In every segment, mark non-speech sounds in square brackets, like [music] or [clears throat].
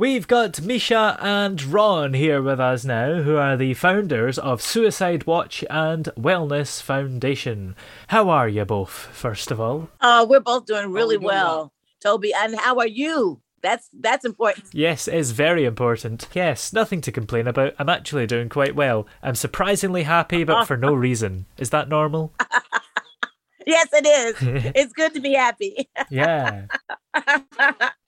We've got Misha and Ron here with us now, who are the founders of Suicide Watch and Wellness Foundation. How are you both, first of all? Uh, we're both doing really oh, well, well, Toby. And how are you? That's that's important. Yes, it's very important. Yes, nothing to complain about. I'm actually doing quite well. I'm surprisingly happy, but [laughs] for no reason. Is that normal? [laughs] yes, it is. [laughs] it's good to be happy. [laughs] yeah.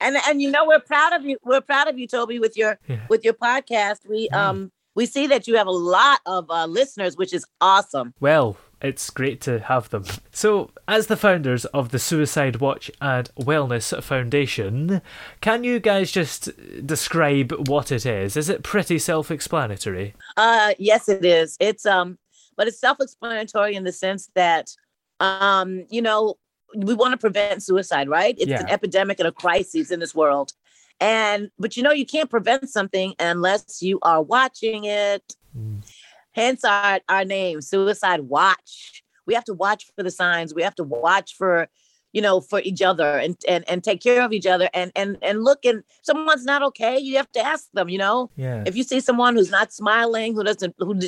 and and you know we're proud of you. We're proud of you, Toby, with your yeah. with your podcast. We mm. um we see that you have a lot of uh, listeners, which is awesome. Well, it's great to have them. So, as the founders of the Suicide Watch and Wellness Foundation, can you guys just describe what it is? Is it pretty self-explanatory? Uh yes it is. It's um but it's self-explanatory in the sense that um, you know, we want to prevent suicide, right? It's yeah. an epidemic and a crisis in this world. And but you know, you can't prevent something unless you are watching it. Mm. Hence our, our name, Suicide Watch. We have to watch for the signs. We have to watch for, you know, for each other and and, and take care of each other and and and look and someone's not okay, you have to ask them, you know? Yeah. If you see someone who's not smiling, who doesn't who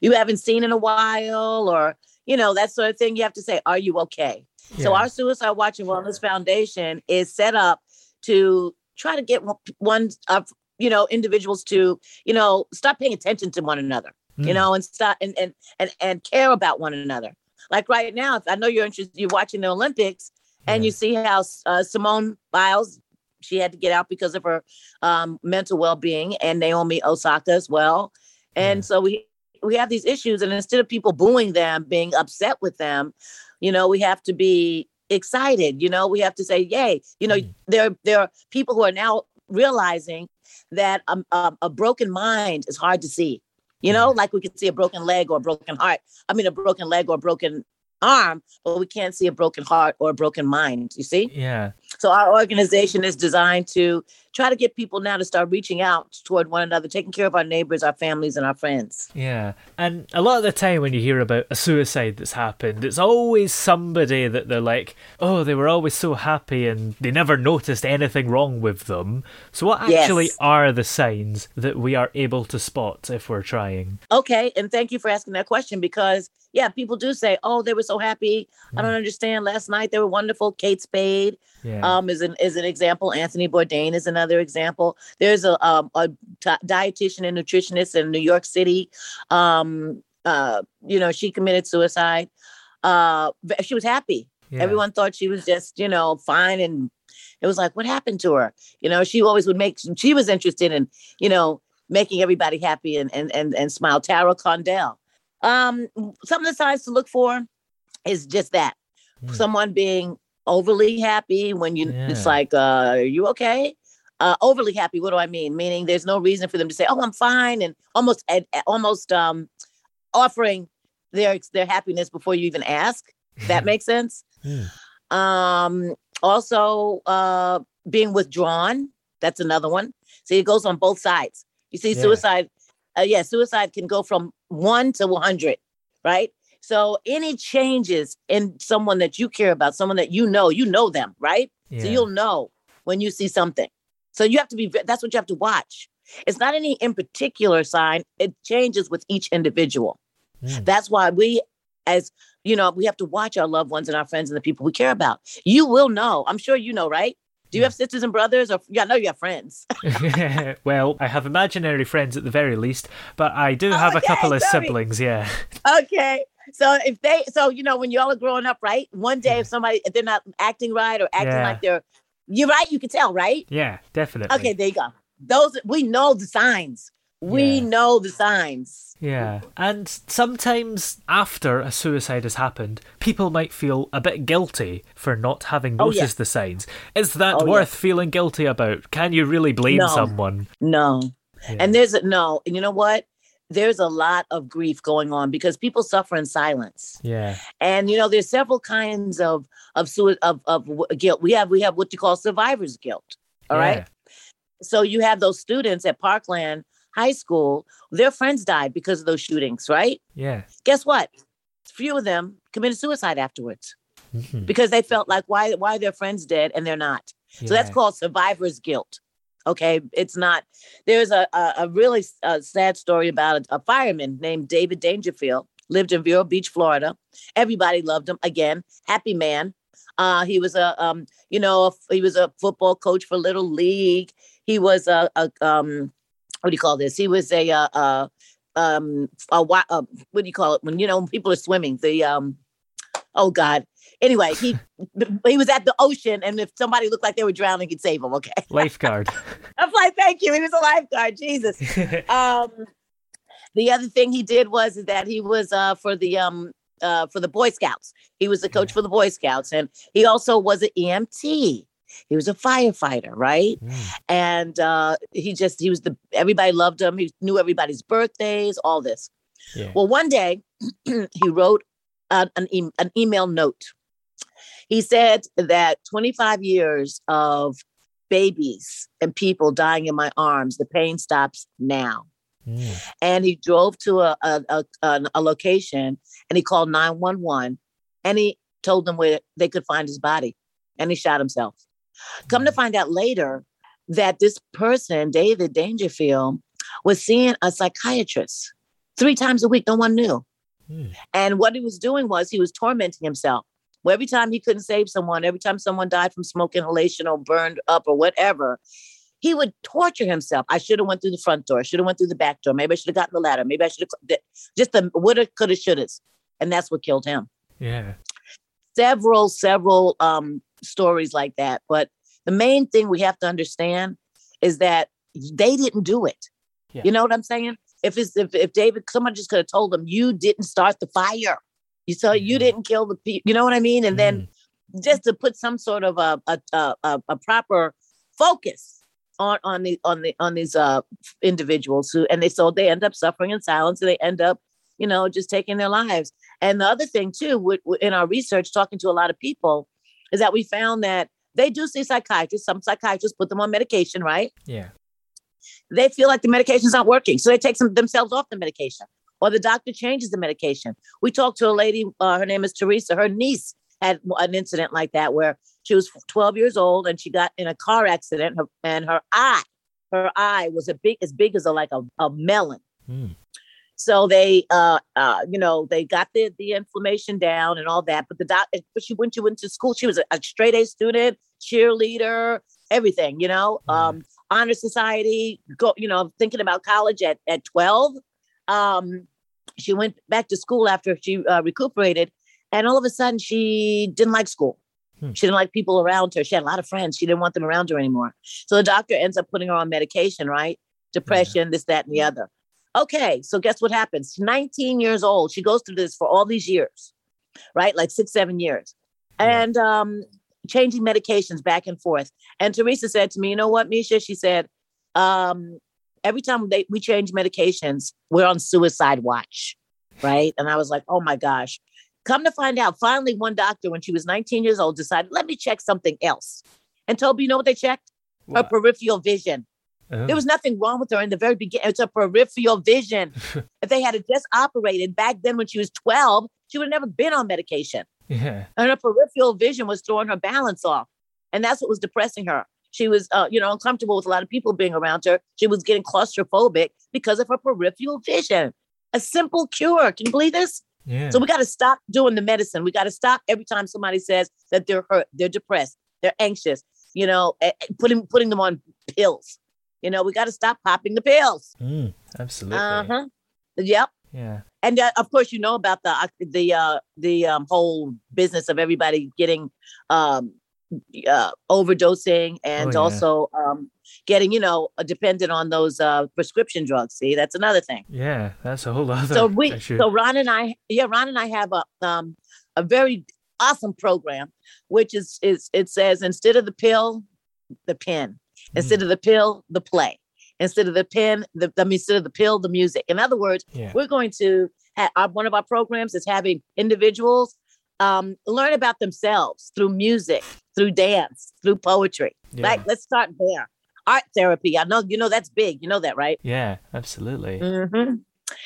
you haven't seen in a while or you know, that sort of thing. You have to say, are you okay? Yeah. So our Suicide Watch and Wellness Foundation is set up to try to get one of, you know, individuals to, you know, stop paying attention to one another, mm. you hmm. know, and stop and, and, and, and care about one another. Like right now, if I know you're interested, you're watching the Olympics and you see how uh, Simone Biles, she had to get out because of her um, mental well-being and Naomi Osaka as well. And yeah. so we we have these issues and instead of people booing them being upset with them you know we have to be excited you know we have to say yay you know mm. there there are people who are now realizing that a, a, a broken mind is hard to see you know mm. like we can see a broken leg or a broken heart i mean a broken leg or a broken arm, but we can't see a broken heart or a broken mind. You see? Yeah. So our organization is designed to try to get people now to start reaching out toward one another, taking care of our neighbors, our families, and our friends. Yeah. And a lot of the time when you hear about a suicide that's happened, it's always somebody that they're like, oh, they were always so happy and they never noticed anything wrong with them. So, what actually yes. are the signs that we are able to spot if we're trying? Okay. And thank you for asking that question because yeah, people do say, "Oh, they were so happy." I don't mm. understand. Last night they were wonderful. Kate Spade yeah. um, is an is an example. Anthony Bourdain is another example. There's a um, a t- dietitian and nutritionist in New York City. Um, uh, you know, she committed suicide. Uh, she was happy. Yeah. Everyone thought she was just, you know, fine and it was like, what happened to her? You know, she always would make. She was interested in, you know, making everybody happy and and and, and smile. Tara Condell um, some of the signs to look for is just that mm. someone being overly happy when you yeah. it's like, uh, are you okay? Uh, overly happy. What do I mean? Meaning there's no reason for them to say, "Oh, I'm fine," and almost almost um, offering their their happiness before you even ask. that [laughs] makes sense. Mm. Um, also, uh, being withdrawn. That's another one. See, it goes on both sides. You see, yeah. suicide uh, yeah, suicide can go from one to 100, right? So any changes in someone that you care about, someone that you know, you know them, right? Yeah. So you'll know when you see something. So you have to be, that's what you have to watch. It's not any in particular sign, it changes with each individual. Mm. That's why we, as you know, we have to watch our loved ones and our friends and the people we care about. You will know. I'm sure you know, right? Do you have sisters and brothers, or yeah, I know you have friends. [laughs] [laughs] well, I have imaginary friends at the very least, but I do have okay, a couple of sorry. siblings. Yeah. Okay, so if they, so you know, when y'all are growing up, right? One day, if somebody if they're not acting right or acting yeah. like they're, you're right, you can tell, right? Yeah, definitely. Okay, there you go. Those we know the signs. We yeah. know the signs. Yeah. And sometimes after a suicide has happened, people might feel a bit guilty for not having noticed oh, yeah. the signs. Is that oh, worth yeah. feeling guilty about? Can you really blame no. someone? No. And there's a no. And you know what? There's a lot of grief going on because people suffer in silence. Yeah. And you know, there's several kinds of of of of guilt. We have we have what you call survivor's guilt. All right. So you have those students at Parkland high school, their friends died because of those shootings, right? Yeah. Guess what? Few of them committed suicide afterwards mm-hmm. because they felt like why why their friends dead and they're not. Yeah. So that's called survivor's guilt. Okay, it's not. There's a a, a really uh, sad story about a, a fireman named David Dangerfield. Lived in Vero Beach, Florida. Everybody loved him. Again, happy man. Uh, he was a um, you know, a, he was a football coach for Little League. He was a, a um, what do you call this? He was a uh, uh um a, uh, what do you call it when you know when people are swimming the um oh god anyway he [laughs] he was at the ocean and if somebody looked like they were drowning he'd save them okay [laughs] lifeguard [laughs] i'm like thank you he was a lifeguard jesus um the other thing he did was that he was uh for the um uh for the boy scouts he was the coach yeah. for the boy scouts and he also was an emt he was a firefighter, right? Mm. And uh, he just he was the everybody loved him. He knew everybody's birthdays, all this. Yeah. Well, one day [clears throat] he wrote an e- an email note. He said that 25 years of babies and people dying in my arms, the pain stops now. Mm. And he drove to a, a, a, a location and he called 911 and he told them where they could find his body and he shot himself. Come to find out later that this person, David Dangerfield, was seeing a psychiatrist three times a week. No one knew. Hmm. And what he was doing was he was tormenting himself. Well, every time he couldn't save someone, every time someone died from smoke inhalation or burned up or whatever, he would torture himself. I should have went through the front door. I Should have went through the back door. Maybe I should have gotten the ladder. Maybe I should have just the woulda, coulda, shoulda, and that's what killed him. Yeah. Several, several um, stories like that. But the main thing we have to understand is that they didn't do it. Yeah. You know what I'm saying? If it's if, if David, someone just could have told them, you didn't start the fire. You saw mm-hmm. you didn't kill the people. You know what I mean? And mm-hmm. then just to put some sort of a a, a, a proper focus on on the on the on these uh individuals who and they so they end up suffering in silence and they end up you know just taking their lives and the other thing too in our research talking to a lot of people is that we found that they do see psychiatrists. Some psychiatrists put them on medication, right? Yeah. They feel like the medication's not working, so they take some themselves off the medication, or the doctor changes the medication. We talked to a lady. Uh, her name is Teresa. Her niece had an incident like that where she was 12 years old and she got in a car accident, and her eye, her eye was a big as big as a like a, a melon. Mm. So they, uh, uh, you know, they got the the inflammation down and all that. But the doc, but she went, she went to school. She was a, a straight A student, cheerleader, everything. You know, mm. um, honor society. Go, you know, thinking about college at at twelve. Um, she went back to school after she uh, recuperated, and all of a sudden she didn't like school. Hmm. She didn't like people around her. She had a lot of friends. She didn't want them around her anymore. So the doctor ends up putting her on medication, right? Depression, yeah. this, that, and the other. Okay, so guess what happens? 19 years old. She goes through this for all these years, right? Like six, seven years. And um, changing medications back and forth. And Teresa said to me, you know what, Misha? She said, um, every time they, we change medications, we're on suicide watch, right? And I was like, oh my gosh. Come to find out, finally, one doctor, when she was 19 years old, decided, let me check something else. And Toby, you know what they checked? What? Her peripheral vision. Uh-huh. There was nothing wrong with her in the very beginning. It's a peripheral vision. [laughs] if they had just operated back then when she was 12, she would have never been on medication. Yeah. And her peripheral vision was throwing her balance off. And that's what was depressing her. She was, uh, you know, uncomfortable with a lot of people being around her. She was getting claustrophobic because of her peripheral vision. A simple cure. Can you believe this? Yeah. So we got to stop doing the medicine. We got to stop every time somebody says that they're hurt, they're depressed, they're anxious. You know, putting putting them on pills. You know, we got to stop popping the pills. Mm, absolutely. Uh huh. Yep. Yeah. And uh, of course, you know about the uh, the uh, the um, whole business of everybody getting um, uh, overdosing and oh, yeah. also um, getting, you know, dependent on those uh, prescription drugs. See, that's another thing. Yeah, that's a whole other. So we, [laughs] issue. so Ron and I, yeah, Ron and I have a um, a very awesome program, which is is it says instead of the pill, the pen, mm. instead of the pill, the play, instead of the pen, the I mean, instead of the pill, the music. In other words, yeah. we're going to have our, one of our programs is having individuals um, learn about themselves through music, through dance, through poetry. Yeah. Like, let's start there. Art therapy. I know you know that's big. You know that, right? Yeah, absolutely. Mm-hmm.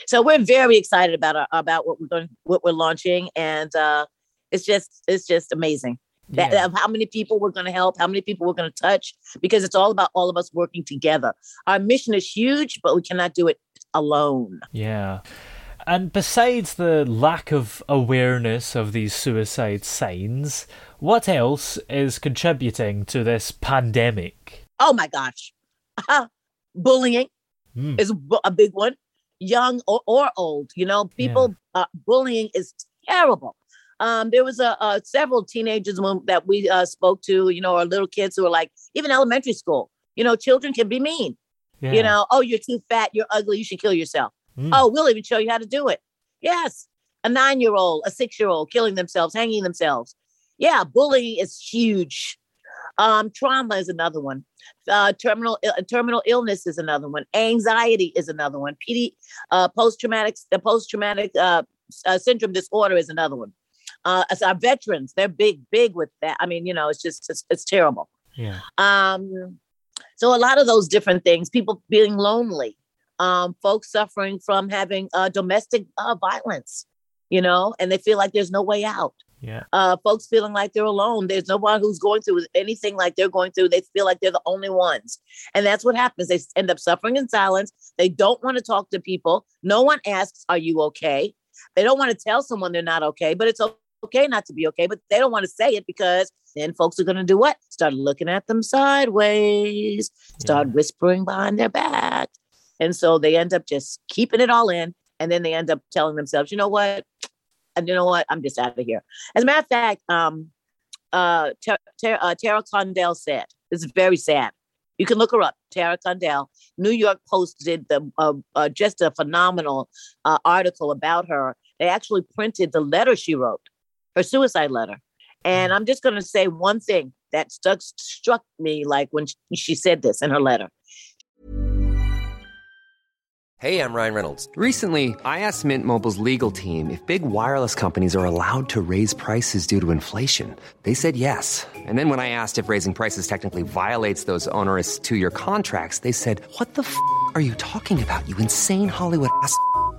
So we're very excited about our, about what we're going, what we're launching, and uh, it's just it's just amazing. That, yeah. how many people we're going to help, how many people we're going to touch, because it's all about all of us working together. Our mission is huge, but we cannot do it alone. Yeah. And besides the lack of awareness of these suicide signs, what else is contributing to this pandemic? Oh my gosh. Bullying mm. is a big one, young or, or old. You know, people, yeah. uh, bullying is terrible. Um, there was a, a several teenagers that we uh, spoke to, you know, or little kids who were like, even elementary school, you know, children can be mean. Yeah. You know, oh, you're too fat, you're ugly, you should kill yourself. Mm. Oh, we'll even show you how to do it. Yes. A nine year old, a six year old killing themselves, hanging themselves. Yeah, bullying is huge. Um, trauma is another one. Uh, terminal uh, terminal illness is another one. Anxiety is another one. PD uh, post traumatic uh, post traumatic uh, uh, syndrome disorder is another one. Uh, as our veterans, they're big big with that. I mean, you know, it's just it's, it's terrible. Yeah. Um. So a lot of those different things. People being lonely um, folks suffering from having uh, domestic uh, violence, you know, and they feel like there's no way out. Yeah. Uh, folks feeling like they're alone. There's no one who's going through anything like they're going through. They feel like they're the only ones. And that's what happens. They end up suffering in silence. They don't want to talk to people. No one asks, Are you okay? They don't want to tell someone they're not okay, but it's okay not to be okay. But they don't want to say it because then folks are going to do what? Start looking at them sideways, start yeah. whispering behind their back. And so they end up just keeping it all in. And then they end up telling themselves, you know what? And you know what? I'm just out of here. As a matter of fact, um, uh, Tara, Tara, uh, Tara Condell said, this is very sad. You can look her up, Tara Condell. New York Post did the uh, uh, just a phenomenal uh, article about her. They actually printed the letter she wrote, her suicide letter. And mm. I'm just going to say one thing that stuck struck me, like when she, she said this in her letter. Hey, I'm Ryan Reynolds. Recently, I asked Mint Mobile's legal team if big wireless companies are allowed to raise prices due to inflation. They said yes. And then when I asked if raising prices technically violates those onerous two-year contracts, they said, "What the f*** are you talking about? You insane Hollywood ass."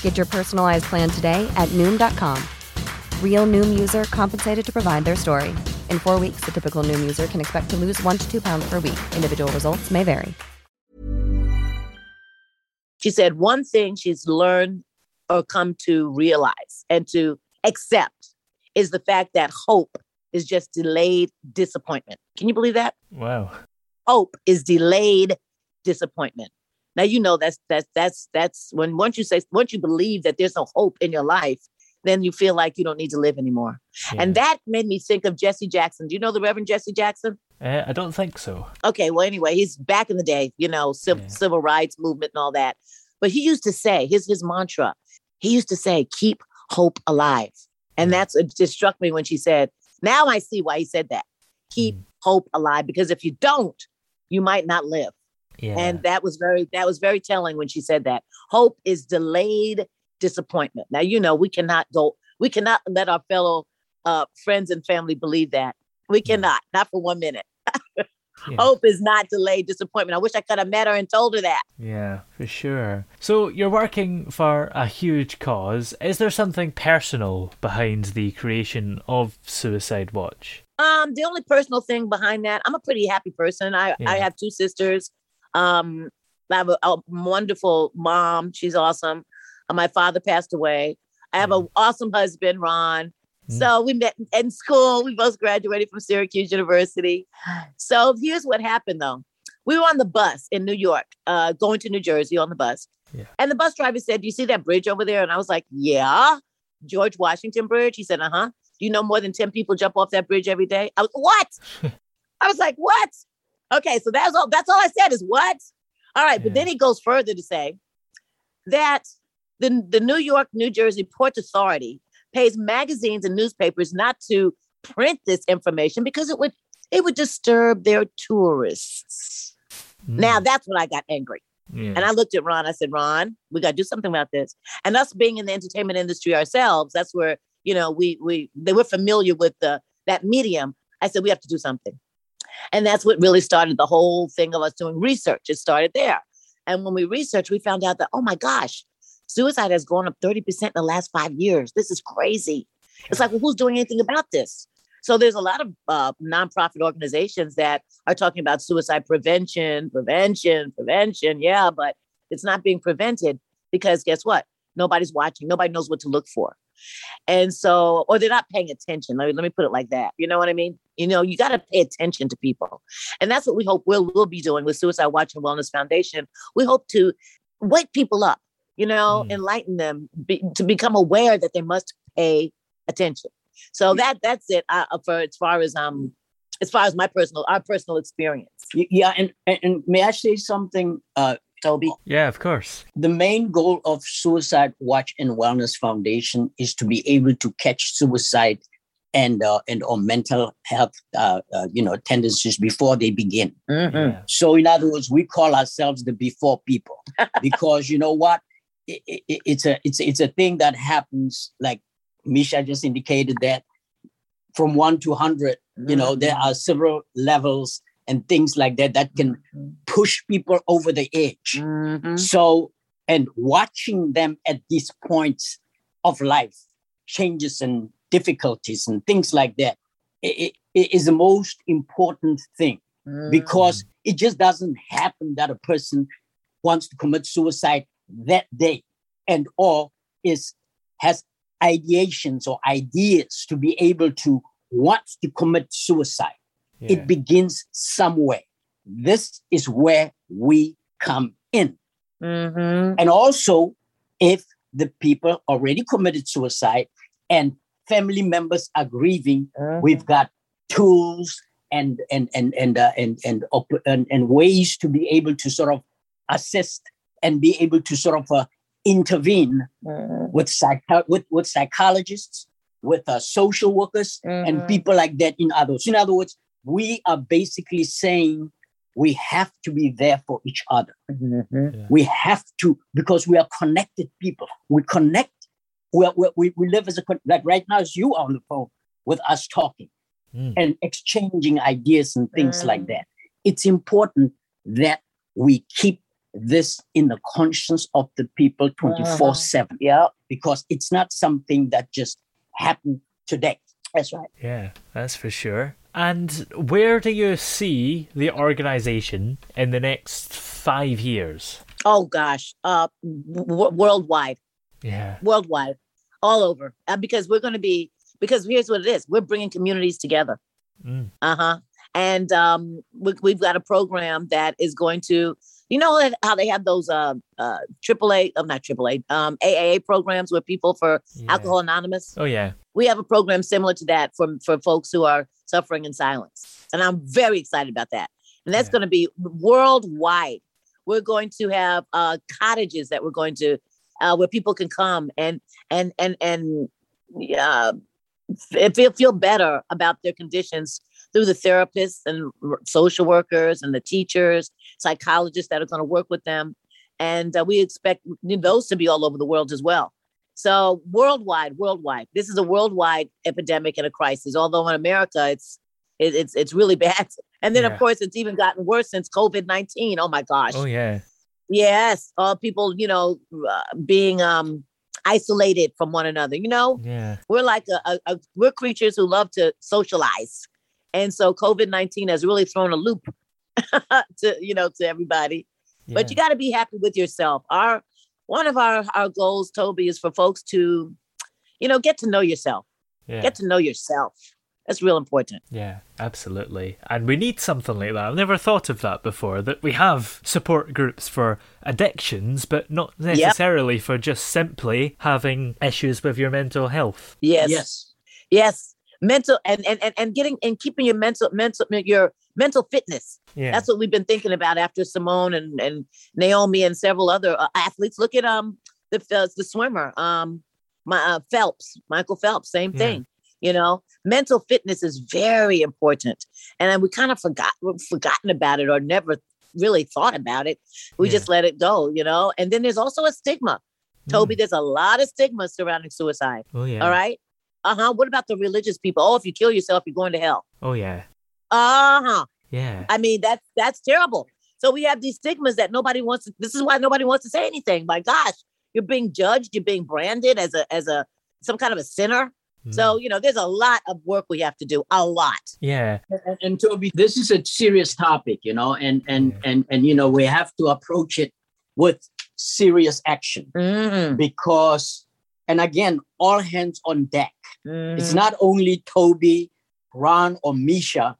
Get your personalized plan today at Noom.com. Real Noom user compensated to provide their story. In four weeks, the typical Noom user can expect to lose one to two pounds per week. Individual results may vary. She said one thing she's learned or come to realize and to accept is the fact that hope is just delayed disappointment. Can you believe that? Wow. Hope is delayed disappointment. Now you know that's that's that's that's when once you say once you believe that there's no hope in your life, then you feel like you don't need to live anymore. Yeah. And that made me think of Jesse Jackson. Do you know the Reverend Jesse Jackson? Uh, I don't think so. Okay, well, anyway, he's back in the day, you know, civil, yeah. civil rights movement and all that. But he used to say, his his mantra, he used to say, keep hope alive. And that's it just struck me when she said, now I see why he said that. Keep mm. hope alive. Because if you don't, you might not live. Yeah. And that was very that was very telling when she said that. Hope is delayed disappointment. Now you know we cannot go, we cannot let our fellow uh, friends and family believe that. We cannot, not for one minute. [laughs] Yeah. Hope is not delayed disappointment. I wish I could have met her and told her that. Yeah, for sure. So you're working for a huge cause. Is there something personal behind the creation of Suicide Watch? Um, the only personal thing behind that, I'm a pretty happy person. I yeah. I have two sisters. Um, I have a, a wonderful mom. She's awesome. Uh, my father passed away. I have an awesome husband, Ron. Mm. So we met in school. We both graduated from Syracuse University. So here's what happened though. We were on the bus in New York, uh, going to New Jersey on the bus. Yeah. And the bus driver said, Do you see that bridge over there? And I was like, Yeah. George Washington Bridge. He said, Uh huh. Do you know more than 10 people jump off that bridge every day? I was, What? [laughs] I was like, What? Okay, so that's all that's all I said is what? All right, yeah. but then he goes further to say that the, the New York, New Jersey Port Authority pays magazines and newspapers not to print this information because it would it would disturb their tourists. Mm. Now that's when I got angry. Yeah. And I looked at Ron. I said, Ron, we got to do something about this. And us being in the entertainment industry ourselves, that's where you know we we they were familiar with the that medium. I said we have to do something, and that's what really started the whole thing of us doing research. It started there, and when we researched, we found out that oh my gosh, Suicide has gone up 30% in the last five years. This is crazy. It's like, well, who's doing anything about this? So there's a lot of uh, nonprofit organizations that are talking about suicide prevention, prevention, prevention. Yeah, but it's not being prevented because guess what? Nobody's watching. Nobody knows what to look for. And so, or they're not paying attention. Let me, let me put it like that. You know what I mean? You know, you got to pay attention to people. And that's what we hope we'll, we'll be doing with Suicide Watch and Wellness Foundation. We hope to wake people up you know, mm. enlighten them be, to become aware that they must pay attention. So that that's it uh, uh, for as far as um as far as my personal our personal experience. Yeah, and and, and may I say something, uh, Toby? Yeah, of course. The main goal of Suicide Watch and Wellness Foundation is to be able to catch suicide and uh, and or mental health uh, uh, you know tendencies before they begin. Mm-hmm. Yeah. So in other words, we call ourselves the before people [laughs] because you know what it, it, it's a it's it's a thing that happens like Misha just indicated that from one to 100 mm-hmm. you know there mm-hmm. are several levels and things like that that can mm-hmm. push people over the edge mm-hmm. so and watching them at these points of life changes and difficulties and things like that it, it is the most important thing mm-hmm. because it just doesn't happen that a person wants to commit suicide that day and or is has ideations or ideas to be able to want to commit suicide yeah. it begins somewhere this is where we come in mm-hmm. and also if the people already committed suicide and family members are grieving mm-hmm. we've got tools and and and and, uh, and, and, and and ways to be able to sort of assist and be able to sort of uh, intervene mm-hmm. with, psych- with, with psychologists, with uh, social workers, mm-hmm. and people like that in others. In other words, we are basically saying we have to be there for each other. Mm-hmm. Yeah. We have to, because we are connected people. We connect. We, are, we, we live as a, like right now, as you are on the phone with us talking mm. and exchanging ideas and things mm. like that. It's important that we keep this in the conscience of the people 24 7. Uh-huh. Yeah. Because it's not something that just happened today. That's right. Yeah, that's for sure. And where do you see the organization in the next five years? Oh gosh, uh, w- worldwide. Yeah, worldwide, all over. Uh, because we're going to be. Because here's what it is: we're bringing communities together. Mm. Uh huh. And um, we, we've got a program that is going to you know how they have those uh uh AAA, oh, not AAA, um AAA programs where people for yeah. Alcohol Anonymous. Oh yeah. We have a program similar to that for for folks who are suffering in silence, and I'm very excited about that. And that's yeah. going to be worldwide. We're going to have uh cottages that we're going to uh where people can come and and and and uh feel feel better about their conditions through the therapists and social workers and the teachers, psychologists that are going to work with them. And uh, we expect those to be all over the world as well. So worldwide, worldwide, this is a worldwide epidemic and a crisis. Although in America, it's it, it's it's really [laughs] bad. And then yeah. of course, it's even gotten worse since COVID nineteen. Oh my gosh. Oh yeah. Yes, all people, you know, uh, being um isolated from one another. You know, yeah, we're like a, a, a we're creatures who love to socialize. And so COVID 19 has really thrown a loop [laughs] to, you know, to everybody. Yeah. But you got to be happy with yourself. Our one of our, our goals, Toby, is for folks to, you know, get to know yourself. Yeah. Get to know yourself. That's real important. Yeah, absolutely. And we need something like that. I've never thought of that before. That we have support groups for addictions, but not necessarily yep. for just simply having issues with your mental health. Yes. Yes. Yes mental and and and, and getting and keeping your mental mental your mental fitness. Yeah. That's what we've been thinking about after Simone and and Naomi and several other uh, athletes. Look at um the uh, the swimmer um my uh, Phelps, Michael Phelps, same thing. Yeah. You know, mental fitness is very important, and we kind of forgot forgotten about it or never really thought about it. We yeah. just let it go, you know. And then there's also a stigma. Toby, mm. there's a lot of stigma surrounding suicide. Oh yeah. All right. Uh huh. What about the religious people? Oh, if you kill yourself, you're going to hell. Oh yeah. Uh huh. Yeah. I mean, that's that's terrible. So we have these stigmas that nobody wants to. This is why nobody wants to say anything. My gosh, you're being judged. You're being branded as a as a some kind of a sinner. Mm. So you know, there's a lot of work we have to do. A lot. Yeah. And, and Toby, this is a serious topic, you know, and and yeah. and and you know, we have to approach it with serious action mm. because and again, all hands on deck. Mm-hmm. It's not only Toby, Ron, or Misha.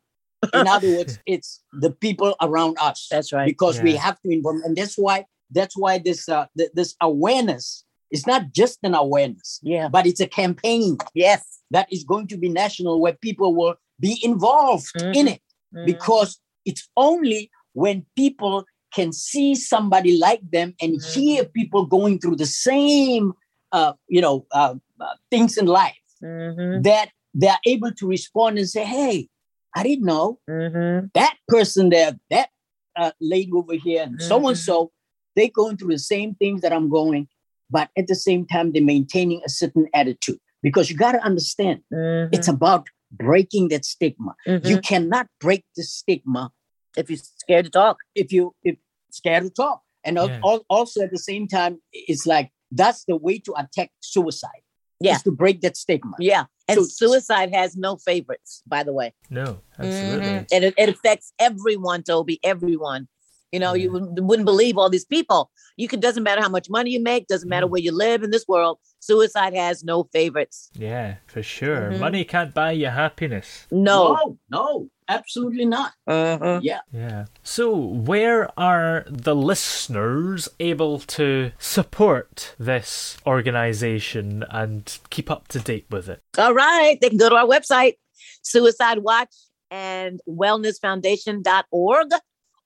In [laughs] other words, it's the people around us. That's right. Because yeah. we have to inform, and that's why that's why this uh, th- this awareness is not just an awareness. Yeah. But it's a campaign. Yes. That is going to be national, where people will be involved mm-hmm. in it, mm-hmm. because it's only when people can see somebody like them and mm-hmm. hear people going through the same uh, you know, uh, uh, things in life mm-hmm. that they're able to respond and say, "Hey, I didn't know mm-hmm. that person there, that uh, lady over here, and so and so, they're going through the same things that I'm going, but at the same time, they're maintaining a certain attitude because you got to understand, mm-hmm. it's about breaking that stigma. Mm-hmm. You cannot break the stigma if you're scared to talk. If you if scared to talk, and yeah. also at the same time, it's like that's the way to attack suicide. Yeah. Is to break that stigma. Yeah. And so, suicide has no favorites, by the way. No, absolutely. Mm-hmm. And it, it affects everyone, Toby, everyone. You know, yeah. you wouldn't believe all these people. You could doesn't matter how much money you make, doesn't matter mm. where you live in this world. Suicide has no favorites. Yeah, for sure. Mm-hmm. Money can't buy you happiness. No, no, no absolutely not. Uh-huh. Yeah, yeah. So, where are the listeners able to support this organization and keep up to date with it? All right, they can go to our website, Suicide Watch and wellnessfoundation.org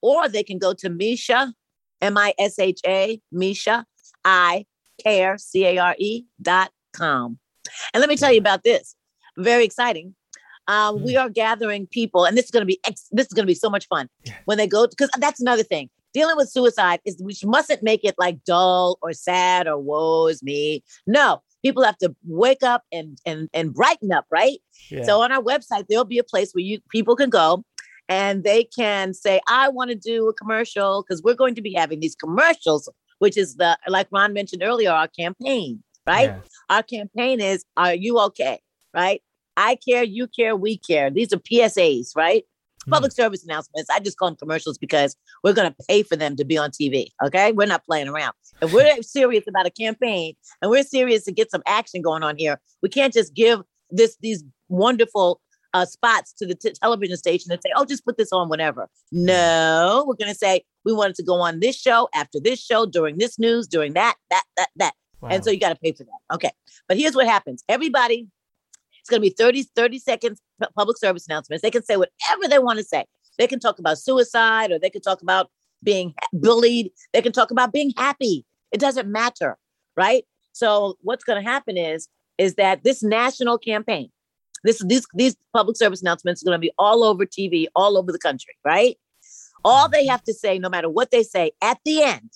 or they can go to Misha, M I S H A, Misha, I care, C A R E dot com. And let me tell you about this. Very exciting. Um, We are gathering people, and this is going to be ex- this is going to be so much fun yeah. when they go because that's another thing. Dealing with suicide is we mustn't make it like dull or sad or woe is me. No, people have to wake up and and and brighten up, right? Yeah. So on our website, there'll be a place where you people can go and they can say, I want to do a commercial because we're going to be having these commercials, which is the like Ron mentioned earlier, our campaign, right? Yeah. Our campaign is Are you okay? Right? I care, you care, we care. These are PSAs, right? Mm. Public service announcements. I just call them commercials because we're going to pay for them to be on TV. Okay. We're not playing around. If we're [laughs] serious about a campaign and we're serious to get some action going on here, we can't just give this these wonderful uh, spots to the t- television station and say, oh, just put this on whenever. No, we're going to say we wanted to go on this show, after this show, during this news, during that, that, that, that. Wow. And so you got to pay for that. Okay. But here's what happens everybody it's going to be 30, 30 seconds public service announcements. They can say whatever they want to say. They can talk about suicide or they can talk about being bullied. They can talk about being happy. It doesn't matter, right? So what's going to happen is is that this national campaign, this these these public service announcements are going to be all over TV, all over the country, right? All they have to say, no matter what they say, at the end,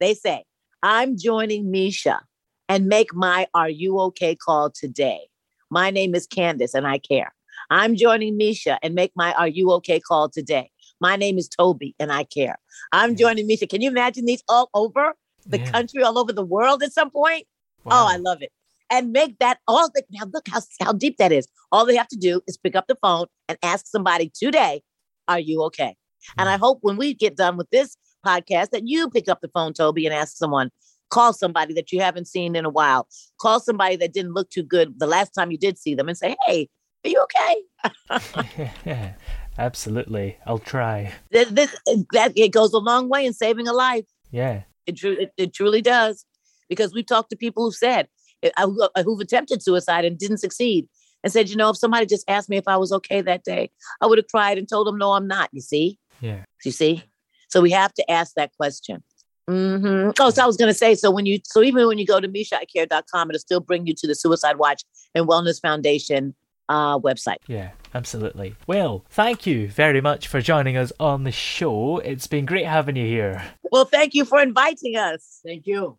they say, "I'm joining Misha and make my Are You Okay call today." My name is Candace and I care. I'm joining Misha and make my Are You Okay call today. My name is Toby and I care. I'm joining Misha. Can you imagine these all over the yeah. country, all over the world at some point? Wow. Oh, I love it. And make that all the now look how, how deep that is. All they have to do is pick up the phone and ask somebody today, Are you okay? And I hmm. hope when we get done with this podcast that you pick up the phone, Toby, and ask someone, Call somebody that you haven't seen in a while. Call somebody that didn't look too good the last time you did see them and say, Hey, are you okay? [laughs] [laughs] absolutely. I'll try. This, this, that it goes a long way in saving a life. Yeah. It, it, it truly does. Because we've talked to people who've said, uh, uh, who've attempted suicide and didn't succeed and said, you know, if somebody just asked me if I was okay that day, I would have cried and told them, no, I'm not. You see? Yeah. You see? So we have to ask that question. Mm-hmm. Oh, so I was going to say, so when you, so even when you go to MishaIcare.com, it'll still bring you to the Suicide Watch and Wellness Foundation uh, website. Yeah, absolutely. Well, thank you very much for joining us on the show. It's been great having you here. Well, thank you for inviting us. Thank you.